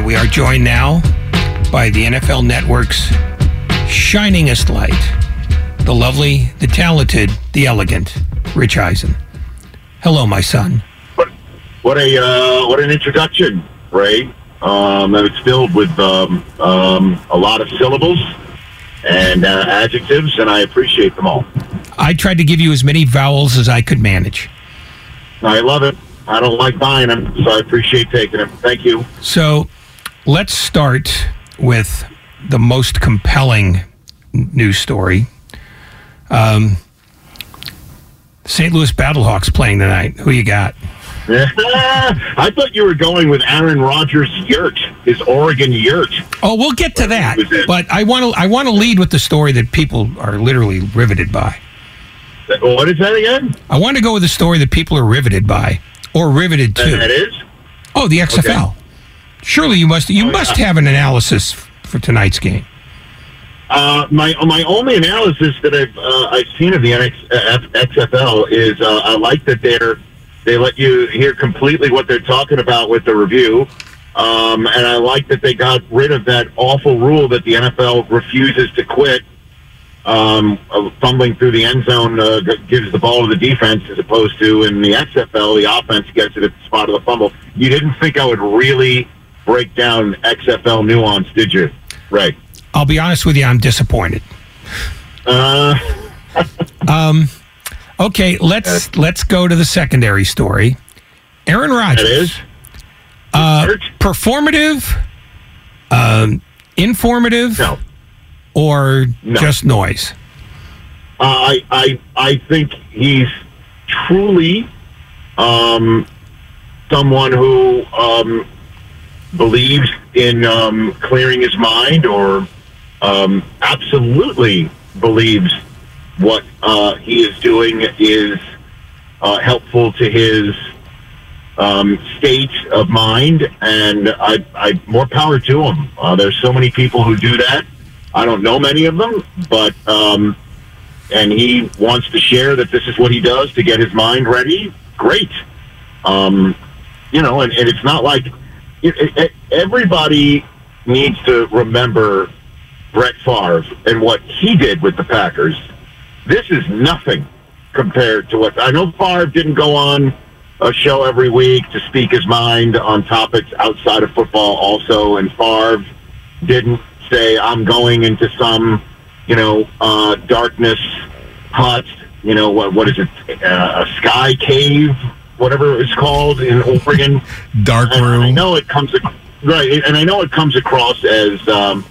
And we are joined now by the NFL Network's shiningest light, the lovely, the talented, the elegant, Rich Eisen. Hello, my son. What, what a uh, what an introduction, Ray. Um, and it's filled with um, um, a lot of syllables and uh, adjectives, and I appreciate them all. I tried to give you as many vowels as I could manage. I love it. I don't like buying them, so I appreciate taking them. Thank you. So let's start with the most compelling news story. Um, St. Louis Battlehawks playing tonight. Who you got? I thought you were going with Aaron Rodgers' yurt, his Oregon yurt. Oh, we'll get to that. But I want to I want to lead with the story that people are literally riveted by. What is that again? I want to go with the story that people are riveted by or riveted to. And that is? Oh, the XFL. Okay. Surely you must you Oh, must yeah. have an analysis for tonight's game. Uh, my my only analysis that I've uh, I've seen of the NX, uh, XFL is uh, I like that they're they let you hear completely what they're talking about with the review, um, and I like that they got rid of that awful rule that the NFL refuses to quit. Um, fumbling through the end zone uh, gives the ball to the defense, as opposed to in the XFL, the offense gets it at the spot of the fumble. You didn't think I would really break down XFL nuance, did you? Right. I'll be honest with you, I'm disappointed. Uh, Um, okay, let's let's go to the secondary story. Aaron Rodgers. That is uh, performative, um, informative, no. or No. just noise. Uh, I I I think he's truly um, someone who um, believes in um, clearing his mind, or um, absolutely believes what uh, he is doing is uh, helpful to his um, state of mind, and I, I more power to him. Uh, there's so many people who do that. I don't know many of them, but um, and he wants to share that this is what he does to get his mind ready. Great, um, you know, and, and it's not like everybody needs to remember Brett Favre and what he did with the Packers. This is nothing compared to what I know. Favre didn't go on a show every week to speak his mind on topics outside of football, also, and Favre didn't say, "I'm going into some, you know, uh, darkness hut." You know what? What is it? Uh, a sky cave, whatever it's called in Oregon. Dark And I room. know it comes right, and I know it comes across as um,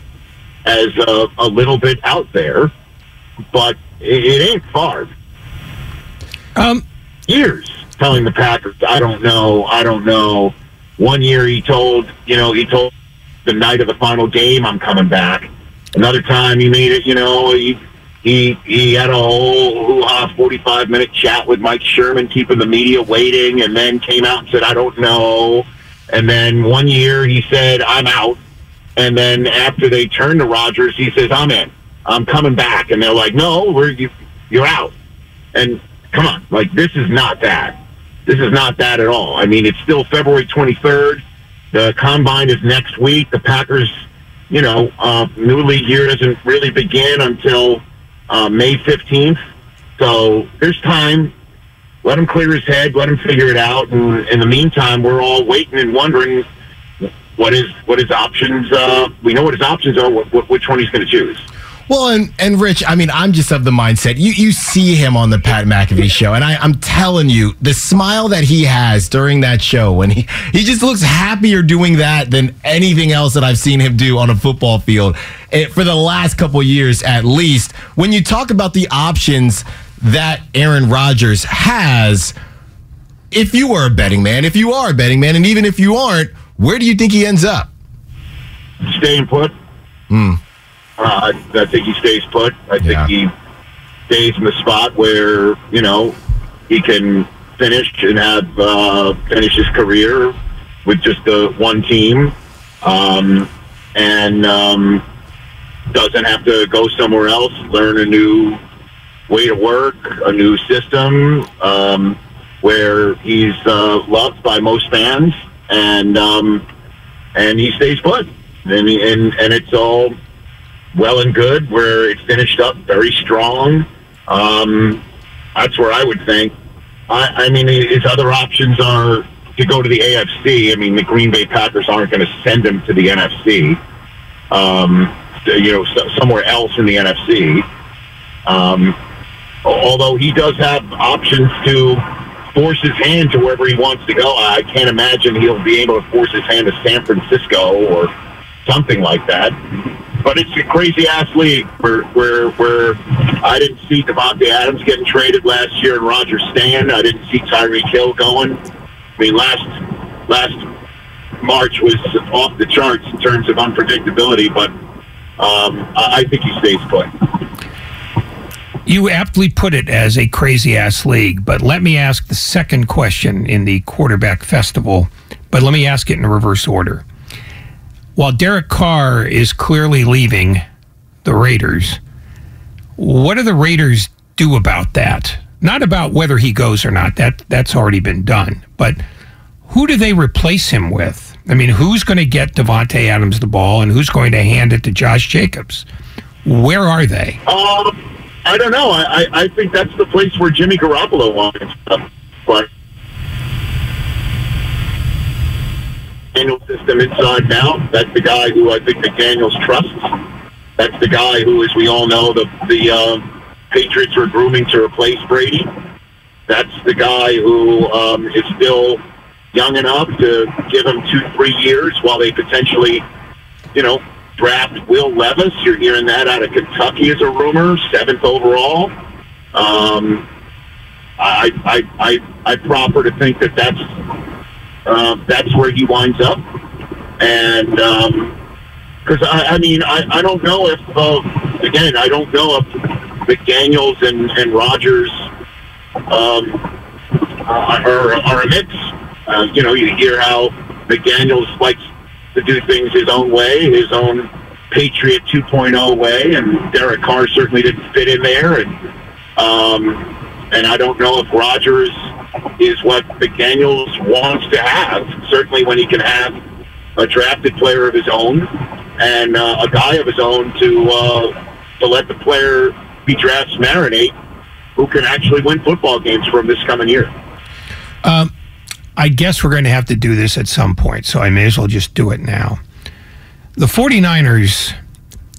as a, a little bit out there, but it, it ain't far. Um, Years telling the Packers, I don't know, I don't know. One year he told, you know, he told the night of the final game, I'm coming back. Another time he made it, you know, he he he had a whole hoo-ha 45 minute chat with Mike Sherman, keeping the media waiting, and then came out and said, I don't know. And then one year he said, I'm out. And then after they turned to Rodgers, he says, I'm in. I'm coming back. And they're like, no, we're you, you're out. And come on, like this is not that. This is not that at all. I mean, it's still February 23rd. The combine is next week. The Packers, you know, uh, new league year doesn't really begin until uh, May 15th. So there's time. Let him clear his head. Let him figure it out. And in the meantime, we're all waiting and wondering what his what his options. Uh, we know what his options are. What, which one he's going to choose. Well, and, and Rich, I mean, I'm just of the mindset. You you see him on the Pat McAfee show, and I, I'm telling you, the smile that he has during that show, when he he just looks happier doing that than anything else that I've seen him do on a football field it, for the last couple years, at least. When you talk about the options that Aaron Rodgers has, if you are a betting man, if you are a betting man, and even if you aren't, where do you think he ends up? Staying put. Hmm. Uh, I think he stays put. I think Yeah. he stays in the spot where you know he can finish and have uh, finish his career with just the one team, um, and um, doesn't have to go somewhere else, learn a new way to work, a new system, um, where he's uh, loved by most fans, and um, and he stays put, and and and it's all well and good. Where it's finished up very strong. Um, that's where I would think. I, I mean, his other options are to go to the AFC. I mean, the Green Bay Packers aren't going to send him to the NFC. Um, you know, so, somewhere else in the NFC. Um, although he does have options to force his hand to wherever he wants to go. I can't imagine he'll be able to force his hand to San Francisco or something like that. But it's a crazy ass league where where where I didn't see Davante Adams getting traded last year and Roger Stan. I didn't see Tyreek Hill going. I mean last last March was off the charts in terms of unpredictability, but um, I, I think he stays put. You aptly put it as a crazy ass league, but let me ask the second question in the quarterback festival, but let me ask it in reverse order. While Derek Carr is clearly leaving the Raiders, what do the Raiders do about that? Not about whether he goes or not. That that's already been done. But who do they replace him with? I mean, who's going to get Davante Adams the ball and who's going to hand it to Josh Jacobs? Where are they? Um, I don't know. I, I, I think that's the place where Jimmy Garoppolo wants to play. System inside out. That's the guy who I think McDaniels trusts. That's the guy who, as we all know, the the uh, Patriots were grooming to replace Brady. That's the guy who um, is still young enough to give him two, three years while they potentially, you know, draft Will Levis. You're hearing that out of Kentucky as a rumor, seventh overall. Um, I, I, I, I proffer to think that that's uh, that's where he winds up, and because I, I mean I, I don't know if uh, again I don't know if McDaniels and and Rodgers um, are, are a mix. Uh, you know, you hear how McDaniels likes to do things his own way, his own Patriot 2.0 way, and Derek Carr certainly didn't fit in there. And um, and I don't know if Rodgers is what McDaniels wants to have. Certainly, when he can have a drafted player of his own and uh, a guy of his own to uh, to let the player he drafts marinate, who can actually win football games for him this coming year. Um, I guess we're going to have to do this at some point, so I may as well just do it now. The 49ers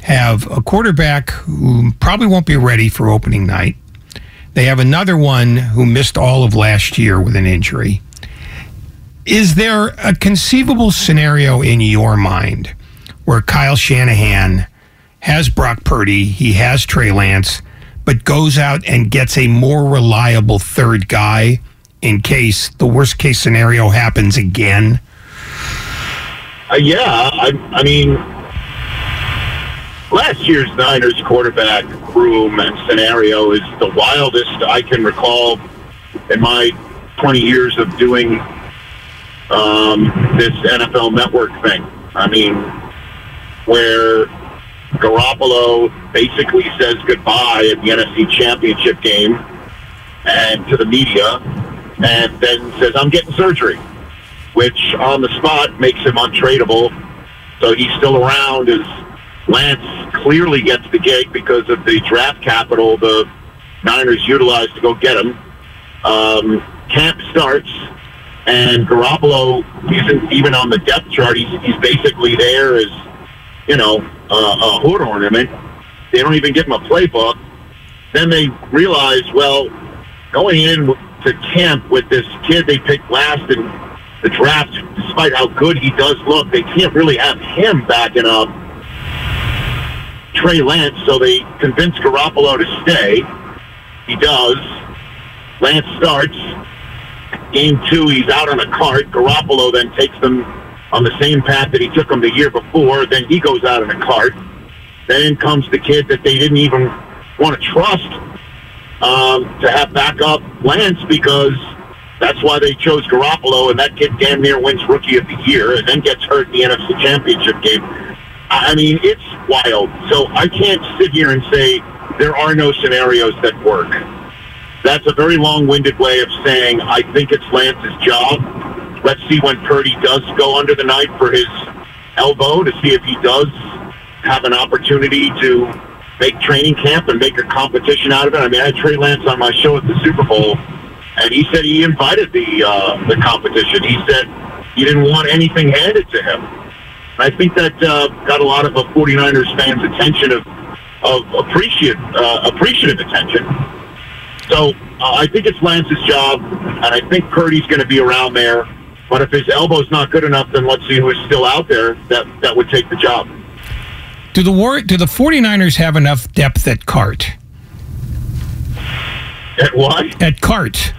have a quarterback who probably won't be ready for opening night. They have another one who missed all of last year with an injury. Is there a conceivable scenario in your mind where Kyle Shanahan has Brock Purdy, he has Trey Lance, but goes out and gets a more reliable third guy in case the worst case scenario happens again? Uh, yeah, I, I mean, last year's Niners quarterback room and scenario is the wildest I can recall in my 20 years of doing um, this NFL Network thing. I mean, where Garoppolo basically says goodbye at the NFC Championship game and to the media, and then says, "I'm getting surgery," which on the spot makes him untradeable. So he's still around as Lance clearly gets the gig because of the draft capital the Niners utilized to go get him. Um, camp starts, and Garoppolo isn't even on the depth chart. He's, he's basically there as, you know, uh, a hood ornament. They don't even give him a playbook. Then they realize, well, going in to camp with this kid they picked last in the draft, despite how good he does look, they can't really have him backing up Trey Lance, so they convince Garoppolo to stay. He does. Lance starts. Game two, he's out on a cart. Garoppolo then takes them on the same path that he took them the year before. Then he goes out on a cart. Then comes the kid that they didn't even want to trust um, to have backup Lance because that's why they chose Garoppolo, and that kid damn near wins Rookie of the Year and then gets hurt in the NFC Championship game. I mean, it's wild. So I can't sit here and say there are no scenarios that work. That's a very long-winded way of saying I think it's Lance's job. Let's see when Purdy does go under the knife for his elbow to see if he does have an opportunity to make training camp and make a competition out of it. I mean, I had Trey Lance on my show at the Super Bowl, and he said he invited the uh, the competition. He said he didn't want anything handed to him. I think that uh, got a lot of the 49ers fans' attention of of appreciative uh, appreciative attention. So uh, I think it's Lance's job, and I think Purdy's going to be around there. But if his elbow's not good enough, then let's see who is still out there that, that would take the job. Do the war, do the 49ers have enough depth at cart? At what? At cart.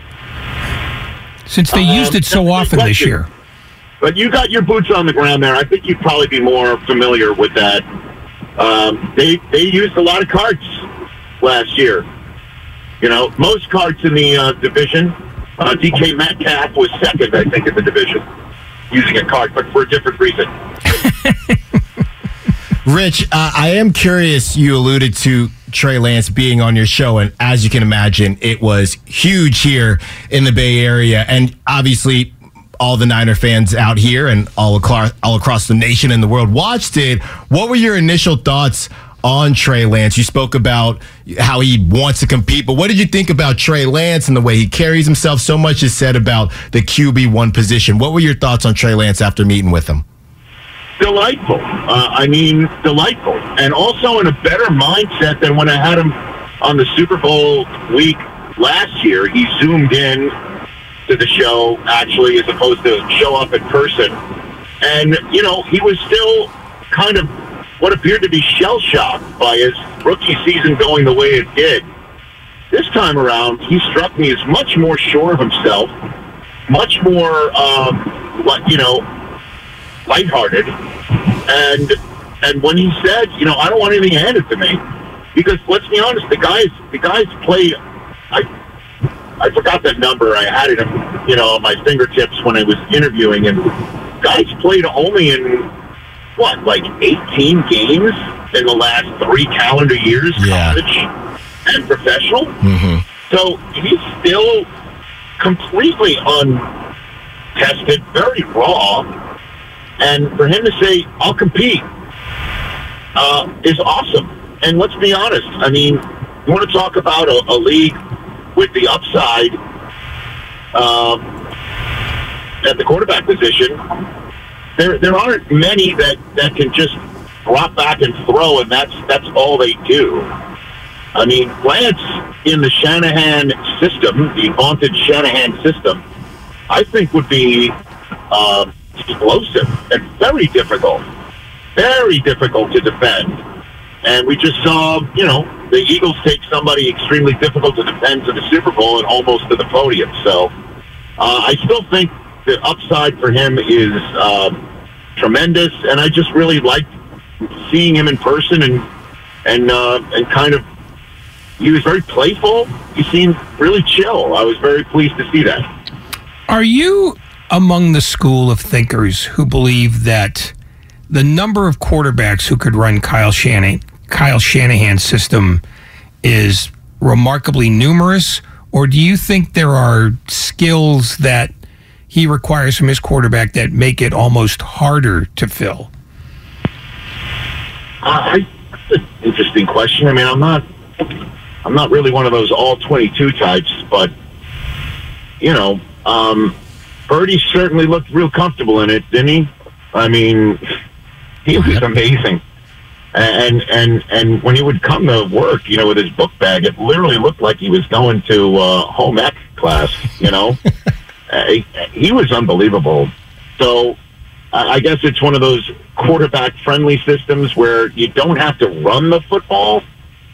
Since they Um, used it so often this year. But you got your boots on the ground there. I think you'd probably be more familiar with that. Um, they they used a lot of carts last year. You know, most carts in the uh, division. Uh, DK Metcalf was second, I think, in the division using a cart, but for a different reason. Rich, uh, I am curious. You alluded to Trey Lance being on your show, and as you can imagine, it was huge here in the Bay Area, and obviously. All the Niner fans out here and all across all across the nation and the world watched it. What were your initial thoughts on Trey Lance? You spoke about how he wants to compete, but what did you think about Trey Lance and the way he carries himself? So much is said about the QB one position. What were your thoughts on Trey Lance after meeting with him? delightful. Uh, I mean, delightful, and also in a better mindset than when I had him on the Super Bowl week last year. He zoomed in to the show actually, as opposed to show up in person, and you know he was still kind of what appeared to be shell shocked by his rookie season going the way it did. This time around, he struck me as much more sure of himself, much more, um, like you know, lighthearted. And and when he said, you know, I don't want anything handed to me, because let's be honest, the guys the guys play. I I forgot that number. I had it, you know, on my fingertips when I was interviewing, and guys played only in what, like 18 games in the last three calendar years, Yeah. college and professional. Mm-hmm. So he's still completely untested, very raw. And for him to say, I'll compete, uh, is awesome. And let's be honest. I mean, you want to talk about a, a league with the upside um, at the quarterback position. There, there aren't many that, that can just drop back and throw, and that's that's all they do. I mean, Lance in the Shanahan system, the vaunted Shanahan system, I think would be um, explosive and very difficult, very difficult to defend. And we just saw, you know, the Eagles take somebody extremely difficult to defend to the Super Bowl and almost to the podium. So uh, I still think the upside for him is uh, tremendous, and I just really liked seeing him in person and and uh, and kind of he was very playful. He seemed really chill. I was very pleased to see that. Are you among the school of thinkers who believe that the number of quarterbacks who could run Kyle Shanahan, Kyle Shanahan's system is remarkably numerous, or do you think there are skills that he requires from his quarterback that make it almost harder to fill? I, interesting question. I mean, I'm not, I'm not really one of those all 22 types, but you know, um, Purdy certainly looked real comfortable in it, didn't he? I mean, he was amazing. And and and when he would come to work, you know, with his book bag, it literally looked like he was going to uh, home ec class. You know, uh, he, he was unbelievable. So I guess it's one of those quarterback friendly systems where you don't have to run the football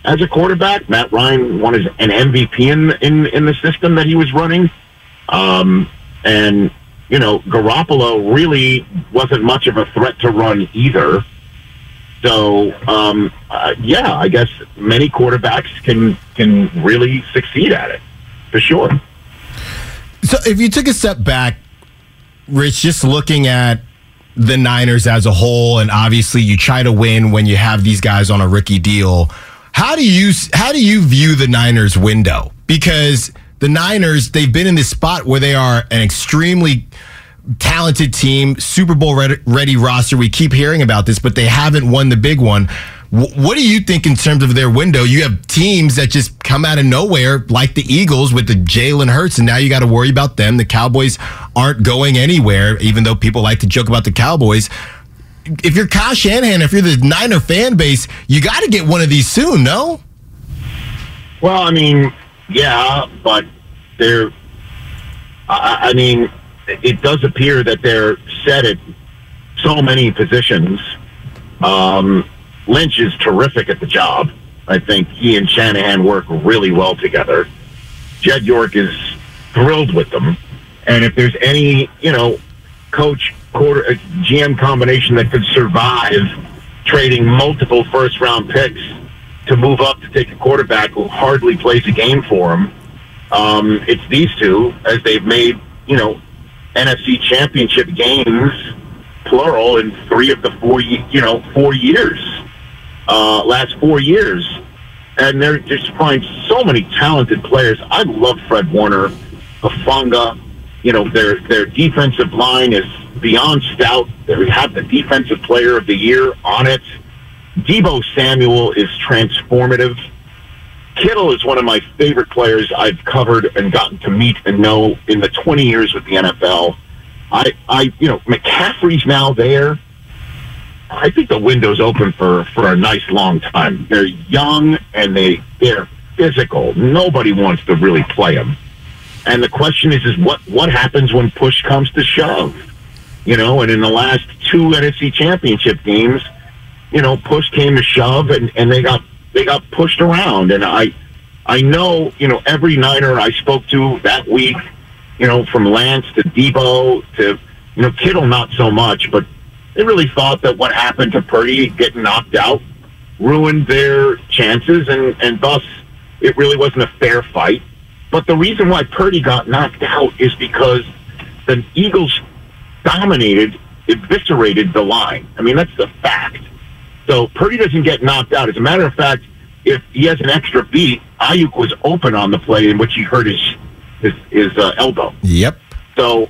as a quarterback. Matt Ryan won his, an MVP in, in in the system that he was running, um, and you know Garoppolo really wasn't much of a threat to run either. So um, uh, yeah, I guess many quarterbacks can can really succeed at it for sure. So if you took a step back, Rich, just looking at the Niners as a whole, and obviously you try to win when you have these guys on a rookie deal. How do you how do you view the Niners window? Because the Niners, they've been in this spot where they are an extremely talented team, Super Bowl ready, roster. We keep hearing about this, but they haven't won the big one. What do you think in terms of their window? You have teams that just come out of nowhere, like the Eagles with the Jalen Hurts, and now you got to worry about them. The Cowboys aren't going anywhere, even though people like to joke about the Cowboys. If you're Kyle Shanahan, if you're the Niner fan base, you got to get one of these soon, no? Well, I mean, yeah, but they're. I, I mean, it does appear that they're set at so many positions. Um, Lynch is terrific at the job. I think he and Shanahan work really well together. Jed York is thrilled with them, and if there's any, you know, coach quarter uh, GM combination that could survive trading multiple first round picks to move up to take a quarterback who hardly plays a game for him. Um, it's these two, as they've made, you know, NFC championship games, plural, in three of the four, you know, four years, uh, last four years. And they're just find so many talented players. I love Fred Warner, Hufanga. You know, their their defensive line is beyond stout. They have the defensive player of the year on it. Deebo Samuel is transformative. Kittle is one of my favorite players I've covered and gotten to meet and know in the 20 years with the NFL. I, I, you know, McCaffrey's now there. I think the window's open for, for a nice long time. They're young and they, they're physical. Nobody wants to really play them. And the question is, is what, what happens when push comes to shove? You know, and in the last two NFC championship games, you know, push came to shove and, and they got they got pushed around. And I I know, you know, every Niner I spoke to that week, you know, from Lance to Deebo to you know, Kittle not so much, but they really thought that what happened to Purdy getting knocked out ruined their chances and, and thus it really wasn't a fair fight. But the reason why Purdy got knocked out is because the Eagles dominated, eviscerated the line. I mean, that's the fact. So Purdy doesn't get knocked out. As a matter of fact, if he has an extra beat, Aiyuk was open on the play in which he hurt his his, his uh, elbow. Yep. So,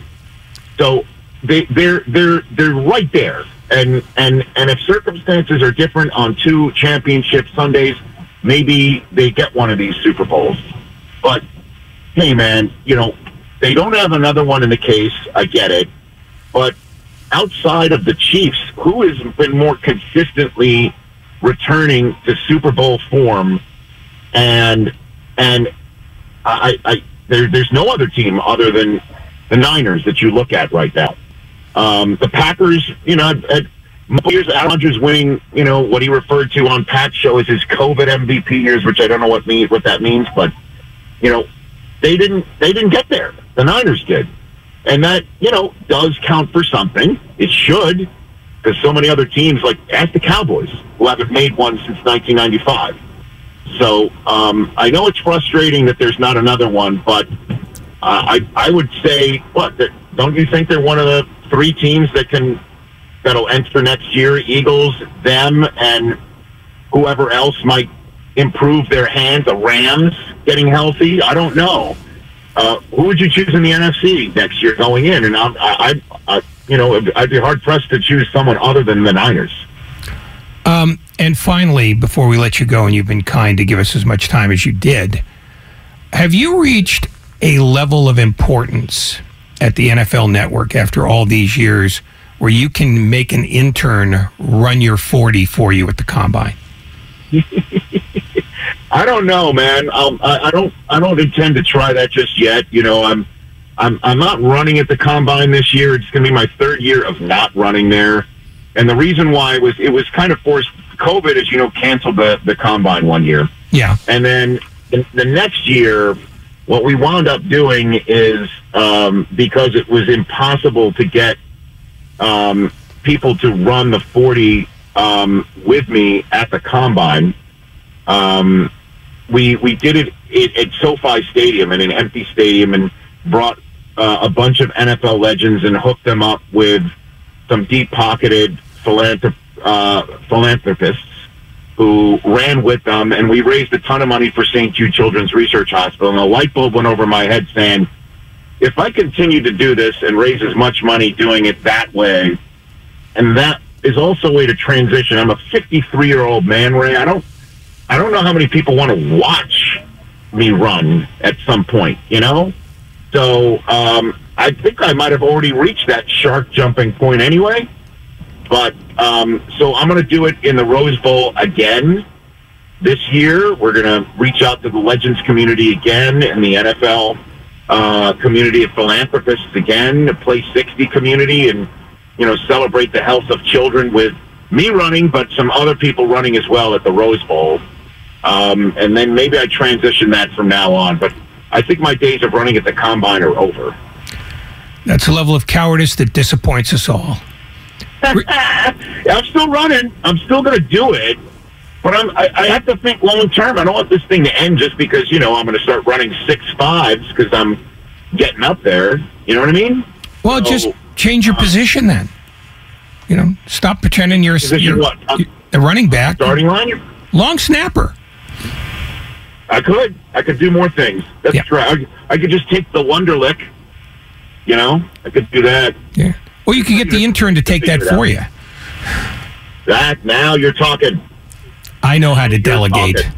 so they they're they're they're right there. And and and if circumstances are different on two championship Sundays, maybe they get one of these Super Bowls. But hey, man, you know they don't have another one in the case. I get it, but outside of the Chiefs, who has been more consistently returning to Super Bowl form, and and I, I there, there's no other team other than the Niners that you look at right now. Um, the Packers, you know, at, years Rodgers winning, you know, what he referred to on Pat's show as his COVID MVP years, which I don't know what mean what that means, but you know, they didn't they didn't get there. The Niners did, and that you know does count for something. It should, because so many other teams, like ask the Cowboys, who haven't made one since 1995. So um, I know it's frustrating that there's not another one, but uh, I I would say what don't you think they're one of the three teams that can that'll enter next year? Eagles, them, and whoever else might improve their hand. The Rams getting healthy. I don't know. Uh, who would you choose in the NFC next year going in? And I'm, I, I, I, you know, I'd be hard pressed to choose someone other than the Niners. Um, and finally, before we let you go, and you've been kind to give us as much time as you did, have you reached a level of importance at the NFL Network after all these years where you can make an intern run your 40 for you at the combine? I don't know, man. Um, I, I don't. I don't intend to try that just yet. You know, I'm. I'm. I'm not running at the combine this year. It's going to be my third year of not running there, and the reason why was it was kind of forced. COVID, as you know, canceled the the combine one year, Yeah. and then the, the next year, what we wound up doing is um, because it was impossible to get um, people to run the 40 um, with me at the combine. Um, we we did it at, at SoFi Stadium in an empty stadium and brought uh, a bunch of NFL legends and hooked them up with some deep pocketed philanthrop- uh, philanthropists who ran with them, and we raised a ton of money for St. Jude Children's Research Hospital. And a light bulb went over my head saying, if I continue to do this and raise as much money doing it that way, and that is also a way to transition. I'm a 53 year old man, Ray. I don't, I don't know how many people want to watch me run at some point, you know. So um, I think I might have already reached that shark jumping point anyway. But um, so I'm going to do it in the Rose Bowl again this year. We're going to reach out to the Legends community again and the NFL uh, community of philanthropists again, the Play 60 community, and you know celebrate the health of children with me running, but some other people running as well at the Rose Bowl. Um, and then maybe I transition that from now on. But I think my days of running at the combine are over. That's a level of cowardice that disappoints us all. I'm still running. I'm still going to do it. But I'm, I, I have to think long term. I don't want this thing to end just because, you know, I'm going to start running six fives because I'm getting up there. You know what I mean? Well, So- just change your position then. You know, stop pretending you're, Position you're what? Uh, a running back, Starting line? long snapper. I could. I could do more things. That's Yeah. right. I, I could just take the Wonderlic. You know, I could do that. Yeah. Or you could get the intern to take that for you. That now you're talking. I know how to delegate. talking.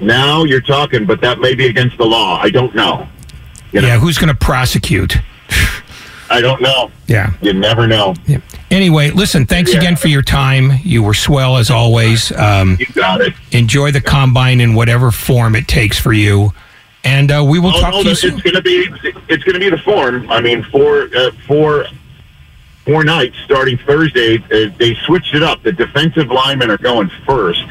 Now you're talking, but that may be against the law. I don't know. You know, Yeah, who's going to prosecute? I don't know. Yeah. You never know. yeah. Anyway, listen, thanks Yeah. again for your time. You were swell as always. Um, You got it. enjoy the combine in whatever form it takes for you. And uh, we will Oh, talk no, to you it's soon. going to be it's going to be the form. I mean, four uh, four four nights starting Thursday. Uh, they switched it up. The defensive linemen are going first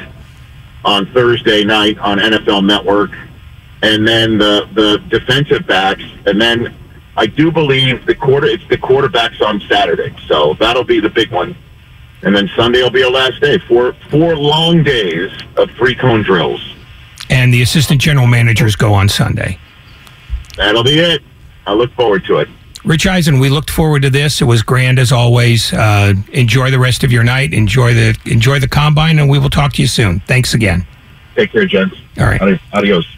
on Thursday night on NFL Network, and then the the defensive backs, and then I do believe the quarter it's the quarterbacks on Saturday. So that'll be the big one. And then Sunday will be our last day. Four four long days of three cone drills. And the assistant general managers go on Sunday. That'll be it. I look forward to it. Rich Eisen, we looked forward to this. It was grand as always. Uh, enjoy the rest of your night. Enjoy the enjoy the combine, and we will talk to you soon. Thanks again. Take care, gents. All right. Adios.